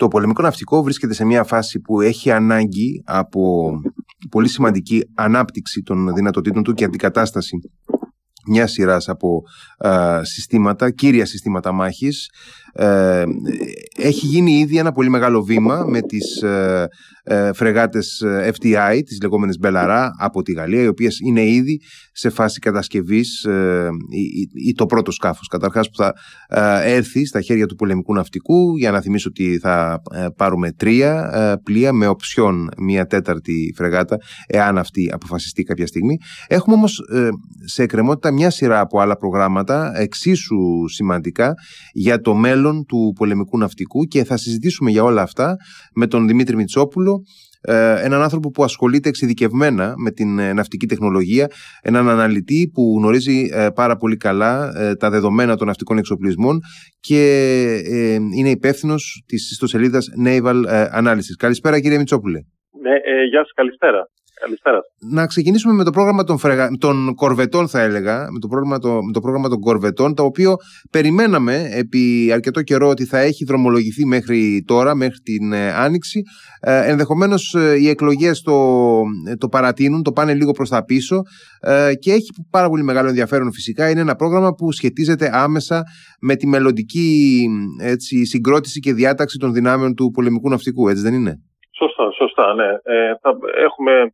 Το πολεμικό ναυτικό βρίσκεται σε μια φάση που έχει ανάγκη από πολύ σημαντική ανάπτυξη των δυνατοτήτων του και αντικατάσταση μιας σειράς από συστήματα, κύρια συστήματα μάχης. Ε, έχει γίνει ήδη ένα πολύ μεγάλο βήμα με τις ε, ε, φρεγάτες ε, FTI, τις λεγόμενες Μπελαρά από τη Γαλλία, οι οποίες είναι ήδη σε φάση κατασκευής ε, ή, το πρώτο σκάφος καταρχάς που θα έρθει στα χέρια του πολεμικού ναυτικού για να θυμίσω ότι θα πάρουμε τρία πλοία με οψιόν μία τέταρτη φρεγάτα εάν αυτή αποφασιστεί κάποια στιγμή. Έχουμε όμως σε εκκρεμότητα μια σειρά από άλλα προγράμματα εξίσου σημαντικά για το μέλλον του πολεμικού ναυτικού και θα συζητήσουμε για όλα αυτά με τον Δημήτρη Μητσόπουλο ε, έναν άνθρωπο που ασχολείται εξειδικευμένα με την ε, ναυτική τεχνολογία, έναν αναλυτή που γνωρίζει ε, πάρα πολύ καλά τα δεδομένα των ναυτικών εξοπλισμών και είναι υπεύθυνος της ιστοσελίδας Naval Analysis. Καλησπέρα κύριε Μητσόπουλε. Ναι, γεια σας, καλησπέρα. Καλησπέρα. Να ξεκινήσουμε με το πρόγραμμα των, φρεγα... των κορβετών, θα έλεγα, με το, πρόγραμμα το... με το πρόγραμμα των κορβετών, το οποίο περιμέναμε επί αρκετό καιρό ότι θα έχει δρομολογηθεί μέχρι τώρα, μέχρι την ε, Άνοιξη. Ε, Ενδεχομένως ε, οι εκλογές το, ε, το παρατείνουν, το πάνε λίγο προς τα πίσω ε, και έχει πάρα πολύ μεγάλο ενδιαφέρον φυσικά. Είναι ένα πρόγραμμα που σχετίζεται άμεσα με τη μελλοντική έτσι, συγκρότηση και διάταξη των δυνάμεων του πολεμικού ναυτικού, έτσι δεν είναι; Σωστά, σωστά, ναι. Ε, θα έχουμε ε,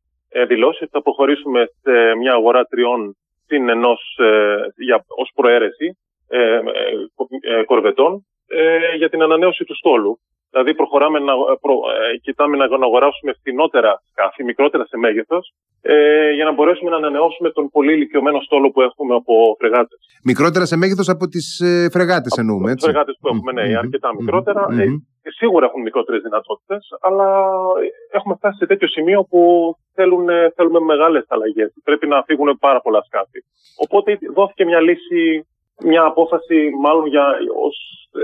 δηλώσει ότι θα προχωρήσουμε σε μια αγορά τριών συν ενός ε, για, ως προαίρεση ε, ε, ε κορβετών για την ανανέωση του στόλου. Δηλαδή προχωράμε να, προ, ε, κοιτάμε να, αγοράσουμε φθηνότερα σκάφη, μικρότερα σε μέγεθος, ε, για να μπορέσουμε να ανανεώσουμε τον πολύ ηλικιωμένο στόλο που έχουμε από φρεγάτες. Μικρότερα σε μέγεθος από τις ε, φρεγάτες εννοούμε, έτσι. Από φρεγάτες που έχουμε, ναι, mm-hmm. αρκετά μικρότερα. Mm-hmm. Ε, σίγουρα έχουν μικρότερες δυνατότητες, αλλά έχουμε φτάσει σε τέτοιο σημείο που θέλουν, θέλουμε μεγάλες αλλαγές. Πρέπει να φύγουν πάρα πολλά σκάφη. Οπότε δόθηκε μια λύση μια απόφαση μάλλον για, ως,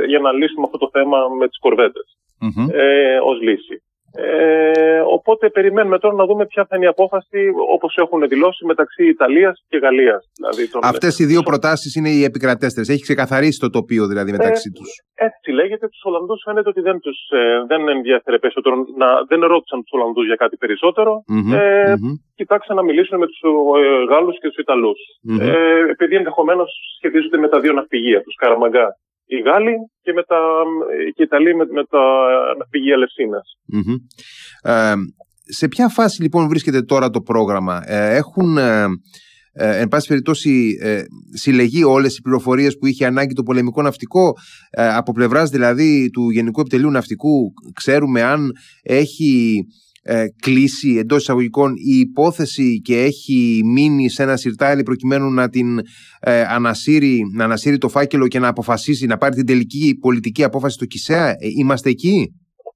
για να λύσουμε αυτό το θέμα με τις κορβέτες mm-hmm. ε, ως λύση. Ε, οπότε περιμένουμε τώρα να δούμε ποια θα είναι η απόφαση όπως έχουν δηλώσει μεταξύ Ιταλίας και Γαλλίας. Δηλαδή τον... Αυτές οι δύο προτάσεις είναι οι επικρατέστερες. Έχει ξεκαθαρίσει το τοπίο δηλαδή μεταξύ ε, τους. Έτσι λέγεται. Τους Ολλανδούς φαίνεται ότι δεν, τους, ε, δεν ενδιαφέρει περισσότερο. Να, δεν ρώτησαν τους Ολλανδούς για κάτι περισσότερο. Mm-hmm. Ε, mm-hmm. Κοιτάξαν να μιλήσουν με τους ε, Γάλλους και τους Ιταλούς. Mm-hmm. Ε, επειδή ενδεχομένως σχετίζονται με τα δύο ναυπηγεία, τους Καραμαγκά οι Γάλλοι και, με τα, και οι Ιταλοί με, με τα ναυπηγεία Ε, σε ποια φάση λοιπόν βρίσκεται τώρα το πρόγραμμα; Ε, έχουν... Ε, ε, εν πάση περιπτώσει ε, συλλεγεί όλες οι πληροφορίες που είχε ανάγκη το πολεμικό ναυτικό; Από πλευράς δηλαδή του Γενικού Επιτελείου Ναυτικού ξέρουμε αν έχει ε, κλείσει εντός εισαγωγικών η υπόθεση και έχει μείνει σε ένα σιρτάρι προκειμένου να την ε, ανασύρει, να ανασύρει το φάκελο και να αποφασίσει να πάρει την τελική πολιτική απόφαση στο ΚΙΣΕΑ. Ε, είμαστε εκεί;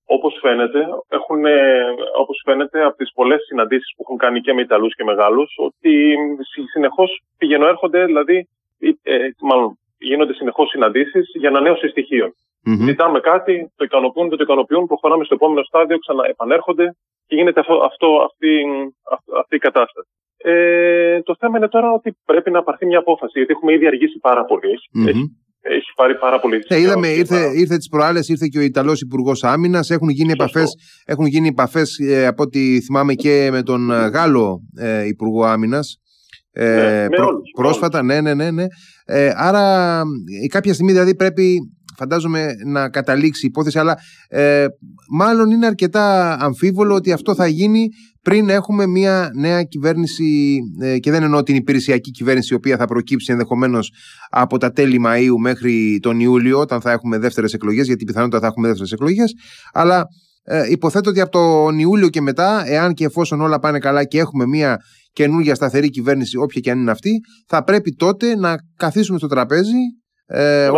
Όπως φαίνεται, έχουν, όπως φαίνεται από τις πολλές συναντήσεις που έχουν κάνει και με Ιταλούς και Μεγάλους, ότι συνεχώς πηγαίνουν έρχονται, δηλαδή, ε, μάλλον γίνονται συνεχώς συναντήσεις για ανανέωση στοιχείων. Mm-hmm. Ζητάμε κάτι, το ικανοποιούν, δεν το ικανοποιούν, προχωράμε στο επόμενο στάδιο, ξαναεπανέρχονται και γίνεται αυτό, αυτό αυτή, αυτή η κατάσταση. Ε, το θέμα είναι τώρα ότι πρέπει να πάρθει μια απόφαση, γιατί έχουμε ήδη αργήσει πάρα πολύ. Mm-hmm. Έχει, έχει πάρει πάρα πολύ. Ε, είδαμε, ήρθε, ήρθε τις προάλλες, ήρθε και ο Ιταλός Υπουργός Άμυνας. Έχουν γίνει επαφές έχουν γίνει επαφές, ε, από ό,τι θυμάμαι και με τον ε, Γάλλο ε, Υπουργό Άμυνας. Ε, ναι, πρόσφατα, ναι, ναι, ναι. ναι. Ε, άρα, κάποια στιγμή δηλαδή πρέπει φαντάζομαι να καταλήξει η υπόθεση, αλλά ε, μάλλον είναι αρκετά αμφίβολο ότι αυτό θα γίνει πριν έχουμε μια νέα κυβέρνηση, ε, και δεν εννοώ την υπηρεσιακή κυβέρνηση, η οποία θα προκύψει ενδεχομένως από τα τέλη Μαΐου μέχρι τον Ιούλιο, όταν θα έχουμε δεύτερες εκλογές, γιατί πιθανότατα θα έχουμε δεύτερες εκλογές. Αλλά ε, υποθέτω ότι από τον Ιούλιο και μετά, εάν και εφόσον όλα πάνε καλά και έχουμε μια καινούργια σταθερή κυβέρνηση, όποια και αν είναι αυτή, θα πρέπει τότε να καθίσουμε στο τραπέζι ε,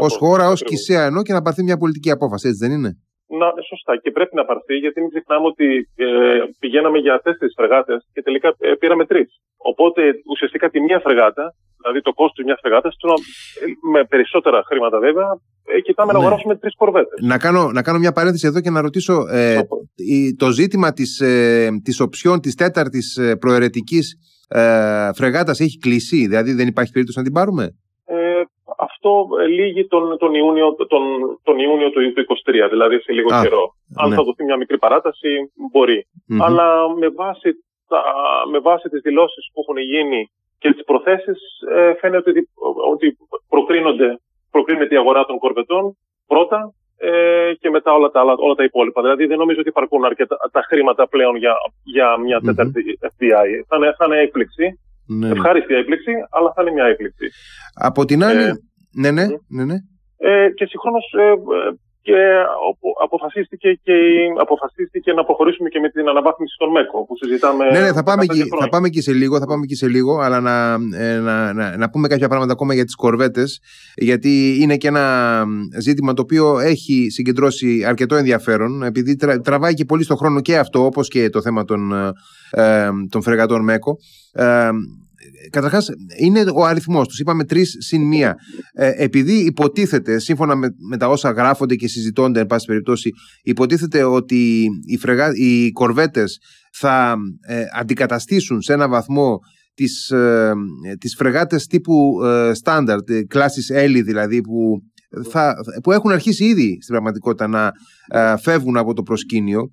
ως, χώρα, ως κησία ενώ και να πάρθει μια πολιτική απόφαση, έτσι δεν είναι; Να, σωστά. Και πρέπει να πάρθει, γιατί μην ξεχνάμε ότι ε, πηγαίναμε για τέσσερις φρεγάτες και τελικά ε, πήραμε τρεις. Οπότε ουσιαστικά τη μία φρεγάτα, δηλαδή το κόστος μιας φρεγάτας, ε, με περισσότερα χρήματα βέβαια, ε, κοιτάμε ναι. να αγοράσουμε τρεις κορβέτες. Να κάνω, να κάνω μια παρένθεση εδώ και να ρωτήσω ε, το ζήτημα της ε, της οψιών της τέταρτης προαιρετικής ε, φρεγάτας έχει κλείσει, δηλαδή δεν υπάρχει περίπτωση να την πάρουμε; Αυτό λύγει τον, τον, Ιούνιο, τον, τον Ιούνιο του 2023, δηλαδή σε λίγο καιρό. Αν ναι. θα δοθεί μια μικρή παράταση, Αλλά με βάση, τα, με βάση τις δηλώσεις που έχουν γίνει και τις προθέσεις, ε, φαίνεται ότι, ότι προκρίνονται, προκρίνεται η αγορά των κορβετών πρώτα ε, και μετά όλα τα, όλα τα υπόλοιπα. Δηλαδή δεν νομίζω ότι υπάρχουν αρκετά τα χρήματα πλέον για, για μια τέταρτη FBI. Θα είναι, θα είναι έκπληξη. Ναι. Ευχάριστη έκπληξη, αλλά θα είναι μια έκπληξη. Από την άλλη. Ε, ναι, ναι, ναι. ναι. Ε, και συγχρόνως ε, και αποφασίστηκε, και αποφασίστηκε να προχωρήσουμε και με την αναβάθμιση των ΜΕΚΟ που συζητάμε. Ναι, ναι, θα πάμε, και, θα πάμε και σε λίγο, θα πάμε και σε λίγο, αλλά να, ε, να, να, να πούμε κάποια πράγματα ακόμα για τις κορβέτες, γιατί είναι και ένα ζήτημα το οποίο έχει συγκεντρώσει αρκετό ενδιαφέρον, επειδή τραβάει και πολύ στο χρόνο και αυτό, όπως και το θέμα των, ε, των φρεγατών ΜΕΚΟ. Ε, Καταρχάς, είναι ο αριθμός τους. Είπαμε τρεις συν μία. Ε, επειδή υποτίθεται, σύμφωνα με, με τα όσα γράφονται και συζητώνται, εν πάση περιπτώσει, υποτίθεται ότι οι, φρεγά, οι κορβέτες θα ε, αντικαταστήσουν σε ένα βαθμό τις, ε, τις φρεγάτες τύπου στάνταρτ, ε, κλάσης Έλλη δηλαδή, που, θα, που έχουν αρχίσει ήδη στην πραγματικότητα να ε, φεύγουν από το προσκήνιο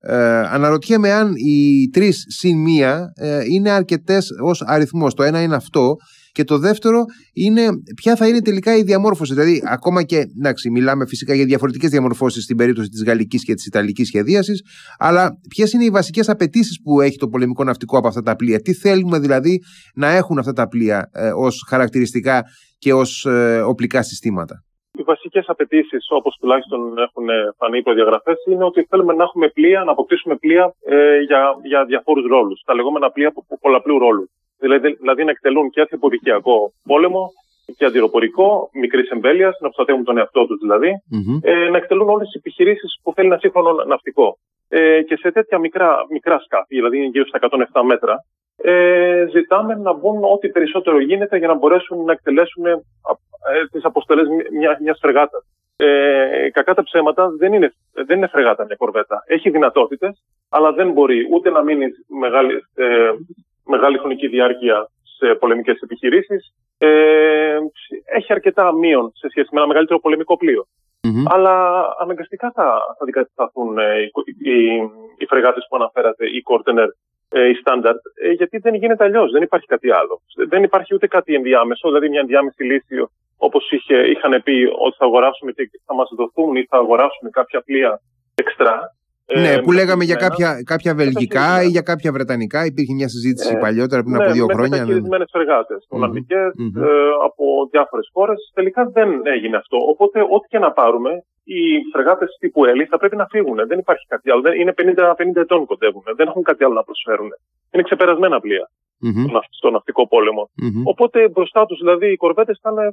ε, αναρωτιέμαι αν οι τρεις συν μία ε, είναι αρκετές ως αριθμός. Το ένα είναι αυτό. Και το δεύτερο είναι ποια θα είναι τελικά η διαμόρφωση. Δηλαδή, ακόμα και. Εντάξει, μιλάμε φυσικά για διαφορετικές διαμορφώσεις στην περίπτωση της γαλλικής και της ιταλικής σχεδίασης. Αλλά ποιες είναι οι βασικές απαιτήσεις που έχει το πολεμικό ναυτικό από αυτά τα πλοία; Τι θέλουμε δηλαδή να έχουν αυτά τα πλοία ε, ως χαρακτηριστικά και ως ε, οπλικά συστήματα; Οι βασικές απαιτήσεις, όπως τουλάχιστον έχουν φανεί οι προδιαγραφές, είναι ότι θέλουμε να έχουμε πλοία, να αποκτήσουμε πλοία ε, για, για διαφόρους ρόλους. Τα λεγόμενα πλοία πολλαπλού ρόλου. Δηλαδή, δηλαδή να εκτελούν και αντιποδικιακό πόλεμο και αντιροπορικό, μικρής εμβέλειας, να προστατεύουν τον εαυτό τους δηλαδη ε, να εκτελούν όλες τις επιχειρήσεις που θέλει ένα σύγχρονο ναυτικό. Ε, και σε τέτοια μικρά, μικρά σκάφη, δηλαδή είναι γύρω στα 107 μέτρα, ε, ζητάμε να μπουν ό,τι περισσότερο γίνεται για να μπορέσουν να εκτελέσουν ε, τις αποστολές μια, μιας φρεγάτας. Ε, κακά τα ψέματα δεν είναι, δεν είναι φρεγάτα μια κορβέτα. Έχει δυνατότητες, αλλά δεν μπορεί ούτε να μείνει μεγάλη, ε, μεγάλη χρονική διάρκεια σε πολεμικές επιχειρήσεις. Ε, έχει αρκετά μείον σε σχέση με ένα μεγαλύτερο πολεμικό πλοίο. Αλλά αναγκαστικά θα, θα αντικατασταθούν ε, οι, οι, οι φρεγάτες που αναφέρατε, οι Κόρτενερ ε, η στάνταρτ, ε, γιατί δεν γίνεται αλλιώς. Δεν υπάρχει κάτι άλλο. Δεν υπάρχει ούτε κάτι ενδιάμεσο, δηλαδή μια ενδιάμεση λύση όπως είχαν πει ότι θα αγοράσουμε και θα μας δοθούν ή θα αγοράσουμε κάποια πλοία εξτρά. Ναι, ε, που λέγαμε για κάποια, κάποια βελγικά ή για κάποια βρετανικά. Υπήρχε μια συζήτηση ε, παλιότερα πριν ναι, από δύο με χρόνια. Με φρεγάτε Ολλανδικές mm-hmm. ε, από διάφορες χώρες. Τελικά δεν έγινε αυτό. Οπότε, ό,τι και να πάρουμε, οι φρεγάτε τύπου Έλλη θα πρέπει να φύγουν. Δεν υπάρχει κάτι άλλο. Είναι 50, 50 ετών κοντεύουν. Δεν έχουν κάτι άλλο να προσφέρουν. Είναι ξεπερασμένα πλοία mm-hmm. στο ναυτικό πόλεμο. Mm-hmm. Οπότε μπροστά τους δηλαδή οι κορβέτες ήταν ε,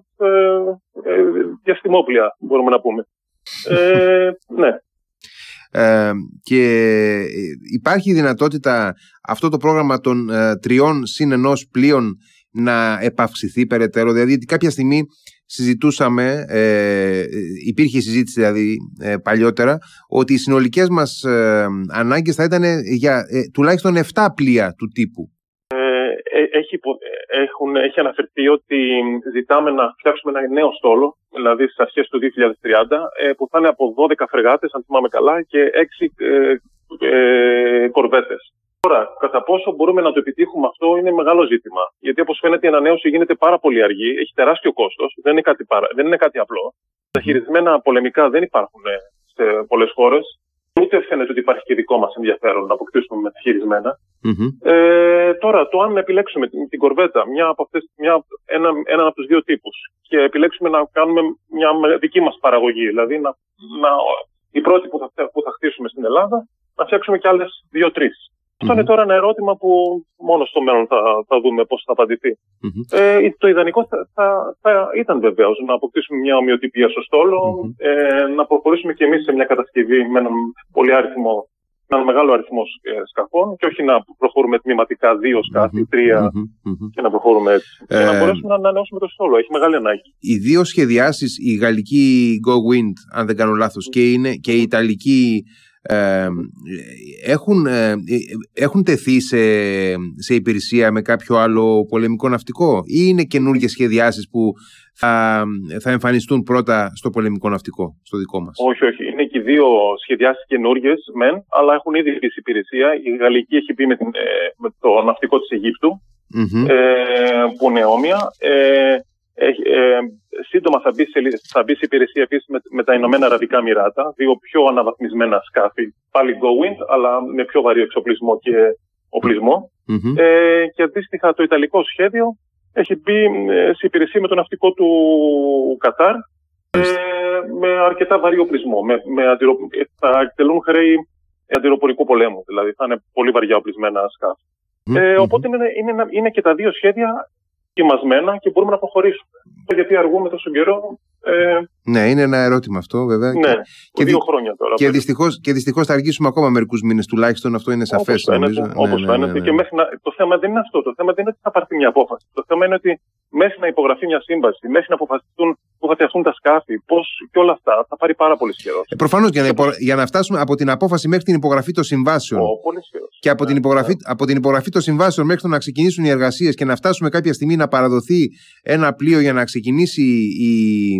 ε, διαστημόπλια, μπορούμε να πούμε. Ε, ναι. Ε, και υπάρχει δυνατότητα αυτό το πρόγραμμα των ε, τριών συν ενός πλοίων να επαυξηθεί περαιτέρω; Δηλαδή, κάποια στιγμή συζητούσαμε, ε, υπήρχε συζήτηση δηλαδή ε, παλιότερα, ότι οι συνολικές μας ε, ανάγκες θα ήταν για ε, τουλάχιστον 7 πλοία του τύπου. Έχει, έχουν, έχει αναφερθεί ότι ζητάμε να φτιάξουμε ένα νέο στόλο, δηλαδή στις αρχές του 2030, που θα είναι από 12 φρεγάτες, αν θυμάμαι καλά, και 6 ε, ε, κορβέτες. Τώρα, κατά πόσο μπορούμε να το επιτύχουμε αυτό είναι μεγάλο ζήτημα. Γιατί όπως φαίνεται η ανανέωση γίνεται πάρα πολύ αργή, έχει τεράστιο κόστος, δεν, είναι κάτι δεν είναι κάτι απλό. Τα χειρισμένα πολεμικά δεν υπάρχουν ε, σε πολλές χώρες. Ούτε φαίνεται ότι υπάρχει και δικό μας ενδιαφέρον να αποκτήσουμε μεταχειρισμένα. Ε, τώρα, το αν επιλέξουμε την, την κορβέτα, μια από αυτές, μια, ένα, έναν από τους δύο τύπους, και επιλέξουμε να κάνουμε μια δική μας παραγωγή, δηλαδή να, να, η πρώτη που θα, που θα χτίσουμε στην Ελλάδα, να φτιάξουμε και άλλες δύο-τρει. Αυτό είναι τώρα ένα ερώτημα που μόνο στο μέλλον θα, θα δούμε πώς θα απαντηθει Ε, το ιδανικό θα, θα, θα ήταν βεβαίως να αποκτήσουμε μια ομοιοτυπία στο στολο ε, να προχωρήσουμε και εμείς σε μια κατασκευή με έναν πολύ αριθμό με ένα μεγάλο αριθμό ε, σκαφών και όχι να προχωρούμε τμηματικά δύο σκάφη, τρία και να προχωρούμε έτσι. Ε, για να μπορέσουμε να ανανεώσουμε το στόλο. Έχει μεγάλη ανάγκη. Οι δύο σχεδιάσεις, η γαλλική Go Wind, αν δεν κάνω λάθος, και, και η ιταλική ε, έχουν, ε, έχουν τεθεί σε, σε υπηρεσία με κάποιο άλλο πολεμικό ναυτικό ή είναι καινούργιες σχεδιάσεις που θα, θα εμφανιστούν πρώτα στο πολεμικό ναυτικό, στο δικό μας; Όχι, όχι. Είναι και δύο σχεδιάσεις καινούργιες μεν, αλλά έχουν ήδη μπει σε υπηρεσία. Η Γαλλική έχει μπει με, την, με το ναυτικό της Αιγύπτου, ε, που είναι όμοια. Ε, ε, σύντομα θα μπει, σε, θα μπει σε υπηρεσία επίσης με, με, τα Ηνωμένα Αραβικά Μοιράτα, δύο πιο αναβαθμισμένα σκάφη, πάλι Go-Wind, αλλά με πιο βαρύ εξοπλισμό και οπλισμο Ε, και αντίστοιχα το Ιταλικό σχέδιο έχει μπει ε, σε υπηρεσία με το ναυτικό του Κατάρ ε, με αρκετά βαρύ οπλισμό. Με, με αντιρο, θα εκτελούν χρέη αντιροπορικού πολέμου, δηλαδή θα είναι πολύ βαριά οπλισμένα σκάφη. Ε, οπότε είναι, είναι, είναι, και τα δύο σχέδια ετοιμασμένα και μπορούμε να προχωρήσουμε. Γιατί αργούμε τόσο καιρό. Ε... Ναι, είναι ένα ερώτημα αυτό βέβαια. Ναι, και, δύο χρόνια τώρα. Και δυστυχώς και δυστυχώς θα αργήσουμε ακόμα μερικούς μήνες τουλάχιστον. Αυτό είναι σαφές. Όπω φαίνεται. Ναι, όπως ναι, φαίνεται. Ναι, ναι, και μέχρι να... Το θέμα δεν είναι αυτό. Το θέμα δεν είναι ότι θα πάρθει μια απόφαση. Το θέμα είναι ότι μέχρι να υπογραφεί μια σύμβαση, μέχρι να αποφασιστούν πού θα φτιαχτούν τα σκάφη, πώς και όλα αυτά θα πάρει πάρα πολύ καιρό. Ε, Προφανώς για, να για να φτάσουμε από την απόφαση μέχρι την υπογραφή των συμβάσεων. Ο, πολύ και από, την υπογραφή, από την υπογραφή των συμβάσεων μέχρι το να ξεκινήσουν οι εργασίες και να φτάσουμε κάποια στιγμή να παραδοθεί ένα πλοίο για να ξεκινήσει η,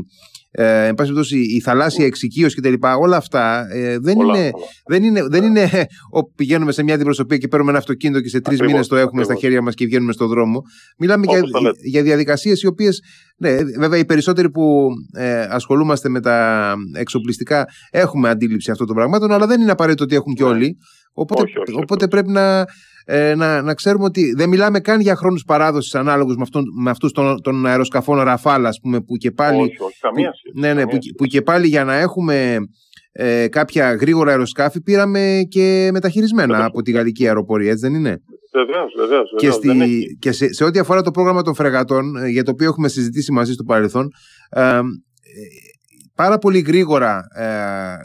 ε, εν πάση η θαλάσσια εξοικείωση κτλ. Όλα αυτά ε, δεν, είναι, δεν είναι, δεν είναι όπου πηγαίνουμε σε μια αντιπροσωπεία και παίρνουμε ένα αυτοκίνητο και σε τρεις μήνες το έχουμε στα χέρια μας και βγαίνουμε στον δρόμο. Μιλάμε για, για διαδικασίες οι οποίες. Ναι, βέβαια, οι περισσότεροι που ε, ασχολούμαστε με τα εξοπλιστικά έχουμε αντίληψη αυτών των πραγμάτων, αλλά δεν είναι απαραίτητο ότι έχουν και ναι. όλοι. Οπότε, οπότε πρέπει να, ε, να, να ξέρουμε ότι δεν μιλάμε καν για χρόνους παράδοσης ανάλογους με, με αυτούς των, των αεροσκαφών Ραφάλ, ας πούμε, που και πάλι. Όχι, όχι, καμία που, ναι, ναι, που, που, και πάλι για να έχουμε ε, κάποια γρήγορα αεροσκάφη πήραμε και μεταχειρισμένα από τη γαλλική αεροπορία, έτσι δεν είναι; Βεβαίως, βεβαίως. Και, στη, και σε, σε ό,τι αφορά το πρόγραμμα των φρεγατών, ε, για το οποίο έχουμε συζητήσει μαζί στο παρελθόν, ε, πάρα πολύ γρήγορα ε,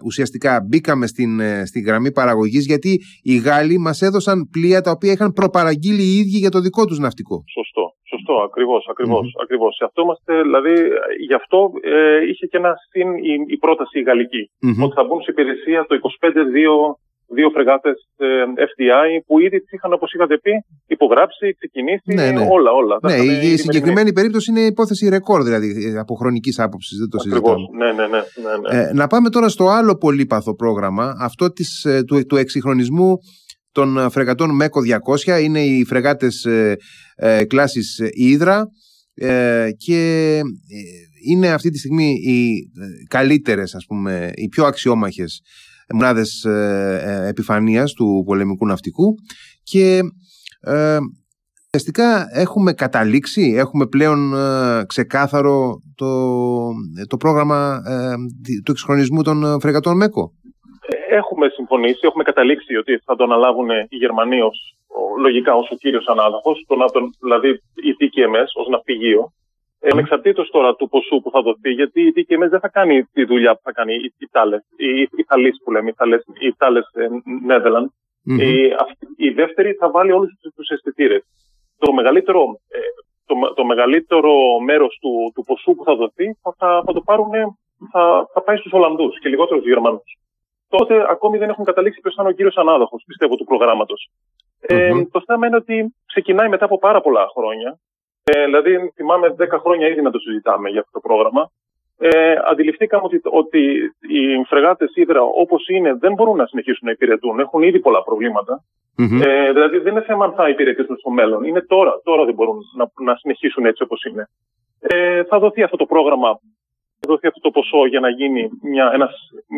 ουσιαστικά μπήκαμε στην, ε, στην γραμμή παραγωγής γιατί οι Γάλλοι μας έδωσαν πλοία τα οποία είχαν προπαραγγείλει οι ίδιοι για το δικό τους ναυτικό. Σωστό, σωστό, ακριβώς, ακριβώς, mm-hmm. ακριβώς. Σε αυτό είμαστε, δηλαδή, γι' αυτό ε, είχε και ένα συν η, η πρόταση η γαλλική, mm-hmm. ότι θα μπουν σε υπηρεσία το 25-2 δύο φρεγάτες ε, FDI που ήδη τις είχαν, όπως είχατε πει, υπογράψει, ξεκινήσει, ναι, ναι. όλα. όλα. Ναι, η, συγκεκριμένη περίπτωση είναι υπόθεση ρεκόρ, δηλαδή από χρονικής άποψης. Δεν το συζητάμε. Ναι, ναι, ναι, ναι, ναι. Ε, να πάμε τώρα στο άλλο πολύπαθο πρόγραμμα, αυτό της, ε, του, του εξυγχρονισμού των φρεγατών ΜΕΚΟ 200. Είναι οι φρεγάτες ε, ε, κλάσης Ήδρα ε, και είναι αυτή τη στιγμή οι καλύτερες, ας πούμε, οι πιο αξιόμαχες μονάδες ε, ε, επιφανείας του πολεμικού ναυτικού και ε, ουσιαστικά έχουμε καταλήξει, έχουμε πλέον ε, ξεκάθαρο το, το πρόγραμμα ε, του εξυγχρονισμού των φρεγατών ΜΕΚΟ. Έχουμε συμφωνήσει, έχουμε καταλήξει ότι θα το αναλάβουν οι Γερμανοί ως, λογικά ως ο κύριος ανάδοχος, δηλαδή οι TKMS ως ναυπηγείο. Ε, Ανεξαρτήτως τώρα του ποσού που θα δοθεί, γιατί η TKMS δεν θα κάνει τη δουλειά που θα κάνει η Τάλε, η Θαλή που λέμε, η Τάλε Νέδελαντ. Η δεύτερη θα βάλει όλους τους αισθητήρες. Το μεγαλύτερο, ε, το, το μεγαλύτερο μέρος του, του ποσού που θα δοθεί θα, θα, θα το πάρουν, θα, θα πάει στους Ολλανδούς και λιγότερο στους Γερμανούς. Τότε ακόμη δεν έχουν καταλήξει ποιο θα είναι ο κύριος ανάδοχος, πιστεύω, του προγράμματος. Ε, το θέμα είναι ότι ξεκινάει μετά από πάρα πολλά χρόνια ε, δηλαδή, θυμάμαι 10 χρόνια ήδη να το συζητάμε για αυτό το πρόγραμμα. Ε, αντιληφθήκαμε ότι, ότι οι φρεγάτες Ήδρα όπως είναι δεν μπορούν να συνεχίσουν να υπηρετούν. Έχουν ήδη πολλά Ε, δηλαδή δεν είναι θέμα αν θα υπηρετήσουν στο μέλλον. Είναι τώρα. Τώρα δεν μπορούν να, να συνεχίσουν έτσι όπως είναι. Ε, θα δοθεί αυτό το πρόγραμμα, θα δοθεί αυτό το ποσό για να γίνει ένα ένας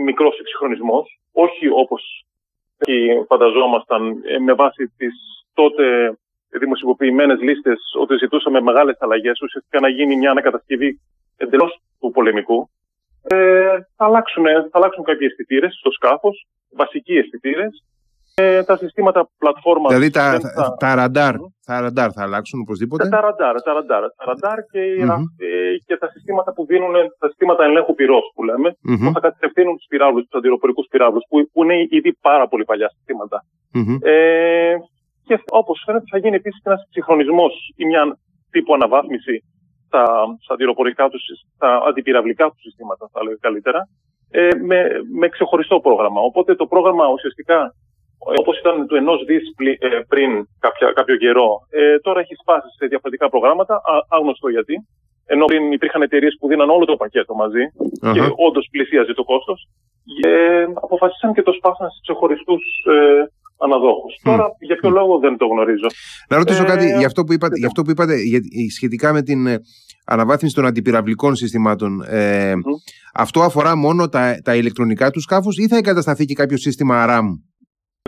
μικρός εξυγχρονισμός. Όχι όπως φανταζόμασταν ε, με βάση τις τότε δημοσιοποιημένες λίστες ότι ζητούσαμε μεγάλες αλλαγές, ουσιαστικά να γίνει μια ανακατασκευή εντελώς του πολεμικού. Ε, θα, αλλάξουν, θα αλλάξουν κάποιοι αισθητήρες στο σκάφος, βασικοί αισθητήρες. Ε, τα συστήματα πλατφόρμας. Δηλαδή τα, θα... τα ραντάρ, τα ραντάρ θα αλλάξουν οπωσδήποτε; Τα ραντάρ, τα ραντάρ, τα ραντάρ και, mm-hmm. και τα συστήματα που δίνουν, τα συστήματα ελέγχου πυρός που λέμε, mm-hmm. που θα κατευθύνουν τους πυράβλους, τους αντιροπορικού πυράβλους, που, που είναι ήδη πάρα πολύ παλιά συστήματα. Mm-hmm. Ε, και όπως φαίνεται θα γίνει επίσης ένας συγχρονισμός ή μια τύπου αναβάθμιση στα, στα αντιροπορικά του, στα αντιπυραυλικά του συστήματα, θα λέγαμε καλύτερα. ε, με, με ξεχωριστό πρόγραμμα. Οπότε το πρόγραμμα ουσιαστικά, όπως ήταν του ενός δις ε, πριν κάποια, κάποιο καιρό, ε, τώρα έχει σπάσει σε διαφορετικά προγράμματα, άγνωστο γιατί. Ενώ πριν υπήρχαν εταιρείες που δίναν όλο το πακέτο μαζί και όντως πλησίαζε το κόστος, ε, αποφασίσαν και το σπάσαν σε ξεχωριστούς ε, αναδόχους. Τώρα για ποιο λόγο δεν το γνωρίζω. Να ρωτήσω κάτι για αυτό που είπατε, για αυτό που είπατε σχετικά με την αναβάθμιση των αντιπυραυλικών συστημάτων. Ε, Αυτό αφορά μόνο τα, τα ηλεκτρονικά τους σκάφους ή θα εγκατασταθεί και κάποιο σύστημα RAM;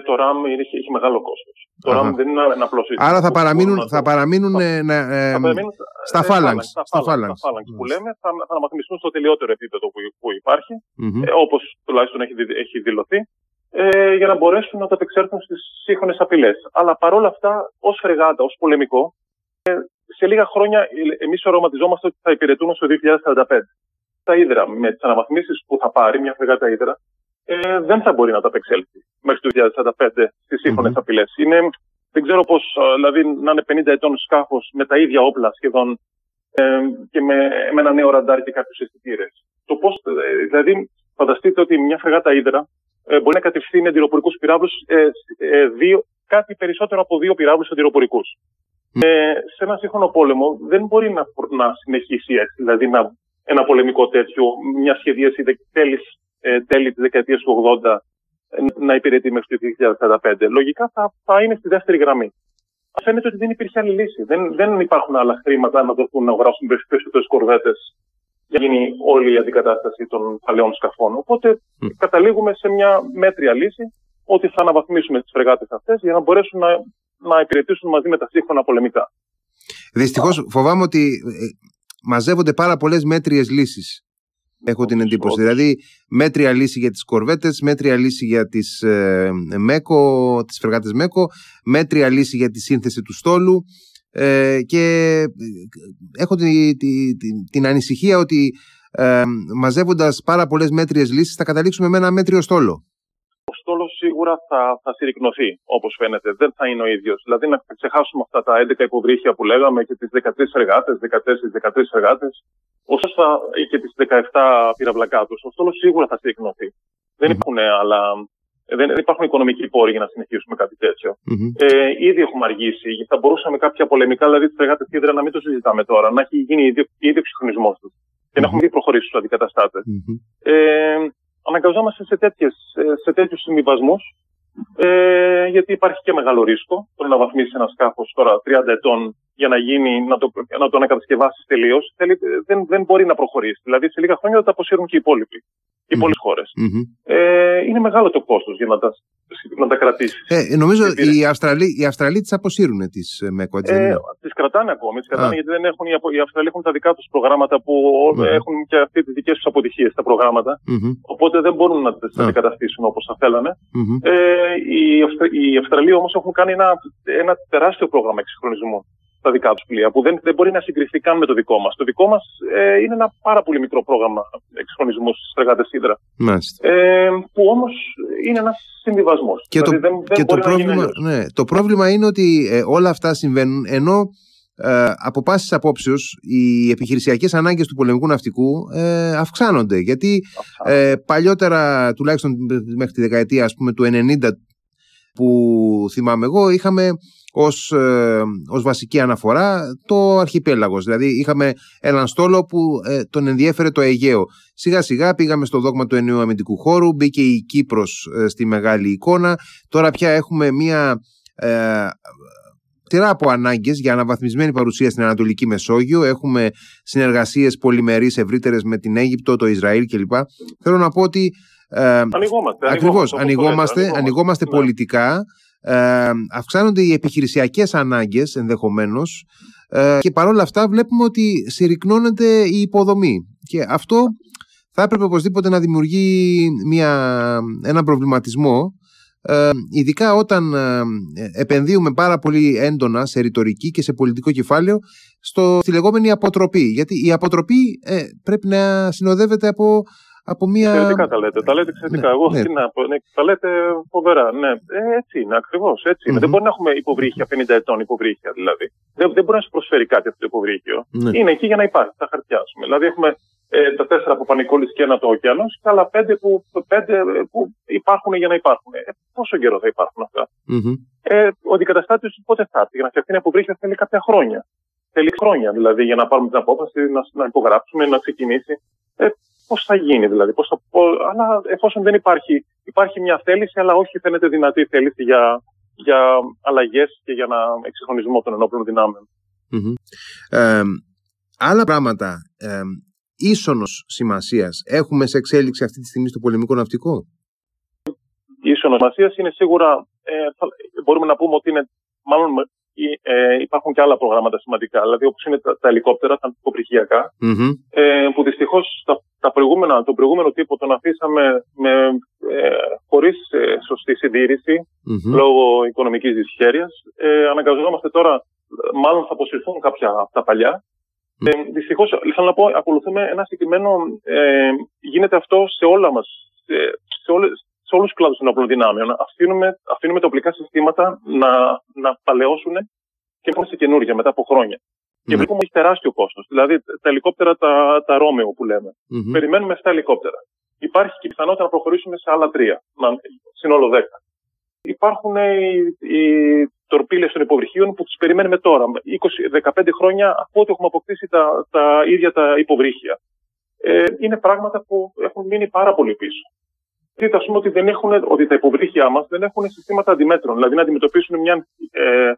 Το RAM έχει, έχει μεγάλο κόστος. Το RAM δεν είναι ένα απλό σύστημα. Άρα θα παραμείνουν, θα παραμείνουν, ε, ε, στα φάλαγγ. Στα φάλαγγ που λέμε θα, θα αναβαθμιστούν στο τελειότερο επίπεδο που, που υπάρχει, mm-hmm. ε, όπως τουλάχιστον έχει, έχει δηλωθεί, ε, για να μπορέσουν να το επεξέλθουν στις σύγχρονες απειλές. Αλλά παρόλα αυτά, ως φρεγάτα, ως πολεμικό, ε, σε λίγα χρόνια εμείς οραματιζόμαστε ότι θα υπηρετούν στο 2045. Τα ίδρα με τις αναβαθμίσεις που θα πάρει μια φρεγάτα ίδρα ε, δεν θα μπορεί να τα απεξέλθει μέχρι το 2045 στις σύγχρονες mm-hmm. απειλές. Δεν ξέρω πώς, δηλαδή να είναι 50 ετών σκάφος με τα ίδια όπλα σχεδόν ε, και με, με ένα νέο ραντάρ και κάποιους αισθητήρες. Το πώς, ε, δηλαδή, φανταστείτε ότι μια φρεγάτα ίδρα ε, μπορεί να κατευθύνει αντιροπορικούς πυράβλους ε, ε, κάτι περισσότερο από δύο πυράβλους αντιροπορικούς. Ε, σε ένα σύγχρονο πόλεμο δεν μπορεί να, να συνεχίσει έτσι, δηλαδή να, ένα πολεμικό τέτοιο, μια σχεδίαση τέλης, ε, τέλη της δεκαετίας του 80 ε, να υπηρετεί μέχρι το 2045. Λογικά θα, θα είναι στη δεύτερη γραμμή. Φαίνεται ότι δεν υπήρχε άλλη λύση. Δεν, δεν υπάρχουν άλλα χρήματα να δοθούν να αγοράσουν περισσότερες κορδέτε για να γίνει όλη η αντικατάσταση των παλαιών σκαφών. Οπότε mm. καταλήγουμε σε μια μέτρια λύση ότι θα αναβαθμίσουμε τις φρεγάτες αυτές για να μπορέσουν να να υπηρετήσουν μαζί με τα σύγχρονα πολεμικά. Δυστυχώς φοβάμαι ότι ε, μαζεύονται πάρα πολλές μέτριες λύσεις. Έχω την εντύπωση. Δηλαδή, μέτρια λύση για τις κορβέτες, μέτρια λύση για τις ε, ΜΕΚΟ, τις φρεγάτες ΜΕΚΟ, μέτρια λύση για τη σύνθεση του στόλου. Ε, και ε, έχω την, την, την ανησυχία ότι ε, μαζεύοντας πάρα πολλές μέτριες λύσεις θα καταλήξουμε με ένα μέτριο στόλο ο στόλος σίγουρα θα, θα συρρυκνωθεί, όπως φαίνεται. Δεν θα είναι ο ίδιος. Δηλαδή, να ξεχάσουμε αυτά τα 11 υποβρύχια που λέγαμε και τις 13 εργάτες, 14, 13 εργάτες, όσο θα, και τις 17 πυραυλακά τους. Ο στόλος σίγουρα θα συρρυκνωθεί. Δεν υπάρχουν άλλα. Δεν, υπάρχουν οικονομικοί πόροι για να συνεχίσουμε κάτι Ε, ήδη έχουμε αργήσει. Θα μπορούσαμε κάποια πολεμικά, δηλαδή τις εργάτες κέντρα, να μην το συζητάμε τώρα, να έχει γίνει ήδη ο εξυγχρονισμός τους και να έχουμε ήδη προχωρήσει στου αντικαταστάτες. Ε, αναγκαζόμαστε σε, τέτοιες, σε τέτοιους συμβιβασμούς ε, γιατί υπάρχει και μεγάλο ρίσκο το να βαθμίσει ένας σκάφος τώρα 30 ετών για να γίνει, να το, να το ανακατασκευάσεις τελείως. Δεν, δεν μπορεί να προχωρήσει. Δηλαδή σε λίγα χρόνια θα τα αποσύρουν και οι υπόλοιποι. Οι υπόλοιπε χώρες. Ε, είναι μεγάλο το κόστος για να τα, να τα κρατήσεις. Ε, νομίζω οι Αυστραλοί, οι Αυστραλοί τις αποσύρουν τις ε, ΜΕΚΟ, έτσι ε, Τις κρατάνε ακόμη. Τις κρατάνε γιατί δεν έχουν, οι Αυστραλοί έχουν τα δικά τους προγράμματα που ναι. έχουν και αυτέ τις δικές τους αποτυχίες τα προγράμματα. Οπότε δεν μπορούν να τις αντικαταστήσουν όπως θα θέλανε. Ε, οι, Αυστρα... οι Αυστραλοί όμως έχουν κάνει ένα, ένα τεράστιο πρόγραμμα εξυγχρονισμού τα δικά τους πλοία, που δεν, δεν μπορεί να συγκριθεί καν με το δικό μας. Το δικό μας ε, είναι ένα πάρα πολύ μικρό πρόγραμμα εξυγχρονισμού στις φρεγάτε Ήδρα. Ε, που όμως είναι ένας συμβιβασμός. Και, δηλαδή, το, δεν, δεν και το, πρόβλημα, ναι, το πρόβλημα είναι ότι ε, όλα αυτά συμβαίνουν ενώ ε, από πάσης απόψεως οι επιχειρησιακές ανάγκες του πολεμικού ναυτικού ε, αυξάνονται. Γιατί ε, παλιότερα, τουλάχιστον μέχρι τη δεκαετία ας πούμε, του 90 που θυμάμαι εγώ, είχαμε ως, ε, ως βασική αναφορά το αρχιπέλαγος. Δηλαδή είχαμε έναν στόλο που ε, τον ενδιέφερε το Αιγαίο. Σιγά σιγά πήγαμε στο δόγμα του ενιαίου αμυντικού χώρου, μπήκε η Κύπρος ε, στη μεγάλη εικόνα. Τώρα πια έχουμε μία ε, τυρά από ανάγκες για αναβαθμισμένη παρουσία στην Ανατολική Μεσόγειο. Έχουμε συνεργασίες πολυμερείς ευρύτερες με την Αίγυπτο, το Ισραήλ κλπ. Θέλω να πω ότι. Ε, ανοιγόμαστε. Ακριβώς, ανοιγόμαστε, ανοιγόμαστε, ναι. πολιτικά ε, αυξάνονται οι επιχειρησιακές ανάγκες ενδεχομένως ε, και παρόλα αυτά βλέπουμε ότι συρρυκνώνεται η υποδομή. Και αυτό θα έπρεπε οπωσδήποτε να δημιουργεί μια, ένα προβληματισμό ε, ειδικά όταν ε, επενδύουμε πάρα πολύ έντονα σε ρητορική και σε πολιτικό κεφάλαιο στο, στη λεγόμενη αποτροπή. Γιατί η αποτροπή ε, πρέπει να συνοδεύεται από από μια. Εξαιρετικά τα λέτε. Τα λέτε εξαιρετικά. Ναι, Εγώ ναι. τι να πω. Ναι, τα λέτε φοβερά. Ναι, ε, έτσι είναι ακριβώς. Έτσι είναι. Mm-hmm. Δεν μπορεί να έχουμε υποβρύχια 50 ετών υποβρύχια δηλαδή. Δεν, δεν μπορεί να σου προσφέρει κάτι αυτό το υποβρύχιο. Ναι. Είναι εκεί για να υπάρχει. Τα χαρτιά Δηλαδή έχουμε ε, τα τέσσερα από πανικόλης και ένα το ωκεανός και άλλα πέντε που, πέντε που υπάρχουν για να υπάρχουν. Ε, πόσο καιρό θα υπάρχουν αυτά; Mm-hmm. Ε, ο αντικαταστάτης του πότε θα έρθει; Για να φτιαχτεί μια αποβρύχια θέλει κάποια χρόνια. Θέλει χρόνια δηλαδή για να πάρουμε την απόφαση, να, να υπογράψουμε, να ξεκινήσει. Ε, Πώς θα γίνει δηλαδή, πώς θα, πώς, αλλά εφόσον δεν υπάρχει, υπάρχει μια θέληση, αλλά όχι φαίνεται δυνατή θέληση για, για αλλαγές και για να εξυγχρονισμό των ενόπλων δυνάμεων. Mm-hmm. Ε, άλλα πράγματα ε, ίσονος σημασίας έχουμε σε εξέλιξη αυτή τη στιγμή στο πολεμικό ναυτικό; Ίσονος σημασίας είναι σίγουρα, ε, μπορούμε να πούμε ότι είναι μάλλον ε, υπάρχουν και άλλα προγράμματα σημαντικά, δηλαδή όπως είναι τα, τα ελικόπτερα, τα αντικοπρυχιακά, mm-hmm. ε, που δυστυχώς τα, τα προηγούμενα, τον προηγούμενο τύπο τον αφήσαμε με, ε, χωρίς ε, σωστή συντήρηση, mm-hmm. λόγω οικονομικής δυσχέρειας. Ε, αναγκαζόμαστε τώρα, μάλλον θα αποσυρθούν κάποια από τα παλιά. Mm. Ε, δυστυχώς, θέλω να πω, ακολουθούμε ένα συγκεκριμένο, ε, γίνεται αυτό σε όλα μας, σε, σε, όλες, σε όλους τους κλάδους των όπλων δυνάμεων. Αφήνουμε, αφήνουμε τα οπλικά συστήματα να, να παλαιώσουν και πάμε σε καινούργια μετά από χρόνια. Mm. Και βλέπουμε ότι έχει τεράστιο κόστος. Δηλαδή τα ελικόπτερα, τα, τα Ρόμεο που λέμε. Mm-hmm. Περιμένουμε 7 ελικόπτερα. Υπάρχει και η πιθανότητα να προχωρήσουμε σε άλλα τρία, σύνολο 10. Υπάρχουν οι, οι τορπίλες των υποβρυχίων που τις περιμένουμε τώρα. 20-15 χρόνια από ό,τι έχουμε αποκτήσει τα, τα ίδια τα υποβρύχια. Ε, είναι πράγματα που έχουν μείνει πάρα πολύ πίσω. Δείτε, ας πούμε, ότι, δεν έχουν, ότι τα υποβρύχια μας δεν έχουν συστήματα αντιμέτρων. Δηλαδή να αντιμετωπίσουν μια, ε,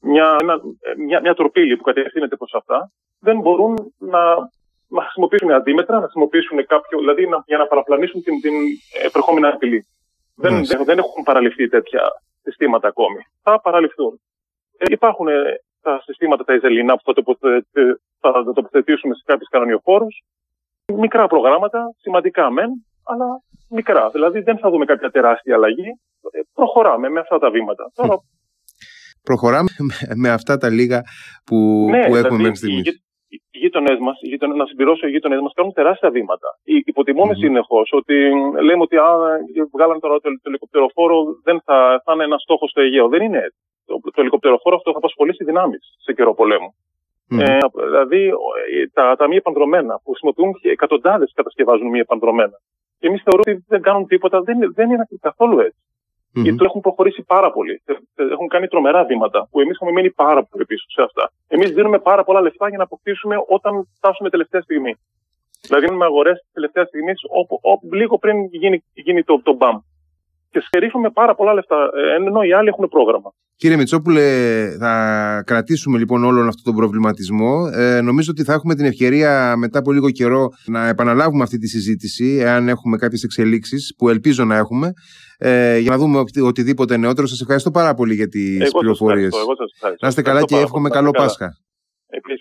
μια, ένα, μια, μια τροπήλη που κατευθύνεται προς αυτά. Δεν μπορούν να, να χρησιμοποιήσουν αντίμετρα, να χρησιμοποιήσουν κάποιο, δηλαδή να, για να παραπλανήσουν την, την επερχόμενη απειλή. Δεν, δεν, δεν έχουν παραλυφθεί τέτοια συστήματα ακόμη. Θα παραλυφθούν. Ε, υπάρχουν τα συστήματα τα Ιζελινά που θα, τοποθετήσουμε, θα τοποθετήσουμε σε κάποιους κανονιοφόρους. Μικρά προγράμματα, σημαντικά μεν, αλλά μικρά. Δηλαδή δεν θα δούμε κάποια τεράστια αλλαγή. Ε, προχωράμε με αυτά τα βήματα. Τώρα... Προχωράμε με αυτά τα λίγα που, ναι, που έχουμε δηλαδή, μέχρι στιγμής. Οι γείτονές μας, να συμπληρώσω, οι γείτονές μας κάνουν τεράστια βήματα. Υποτιμούμε mm-hmm. συνεχώς ότι λέμε ότι α, βγάλαμε τώρα το, το ελικοπτεροφόρο, δεν θα, θα είναι ένας στόχος στο Αιγαίο. Δεν είναι έτσι. Το, το ελικοπτεροφόρο αυτό θα απασχολήσει δυνάμεις σε καιρό πολέμου. Mm-hmm. Ε, δηλαδή τα, τα μη επανδρομένα που χρησιμοποιούν εκατοντάδες κατασκευάζουν μη επανδρομένα. Και εμείς θεωρούμε ότι δεν κάνουν τίποτα. Δεν, δεν είναι καθόλου έτσι. Mm-hmm. Γιατί έχουν προχωρήσει πάρα πολύ. Έχουν κάνει τρομερά βήματα που εμείς έχουμε μείνει πάρα πολύ πίσω σε αυτά. Εμείς δίνουμε πάρα πολλά λεφτά για να αποκτήσουμε όταν φτάσουμε τελευταία στιγμή. Δηλαδή, δίνουμε αγορές τελευταία στιγμή λίγο πριν γίνει, γίνει το, το μπαμ και στερήσουμε πάρα πολλά λεφτά, ε, ενώ οι άλλοι έχουν πρόγραμμα. Κύριε Μητσόπουλε, θα κρατήσουμε λοιπόν όλον αυτόν τον προβληματισμό. Ε, νομίζω ότι θα έχουμε την ευκαιρία μετά από λίγο καιρό να επαναλάβουμε αυτή τη συζήτηση, εάν έχουμε κάποιες εξελίξεις, που ελπίζω να έχουμε, ε, για να δούμε οτιδήποτε νεότερο. Σας ευχαριστώ πάρα πολύ για τις πληροφορίες. Να είστε καλά και εύχομαι καλό Πάσχα.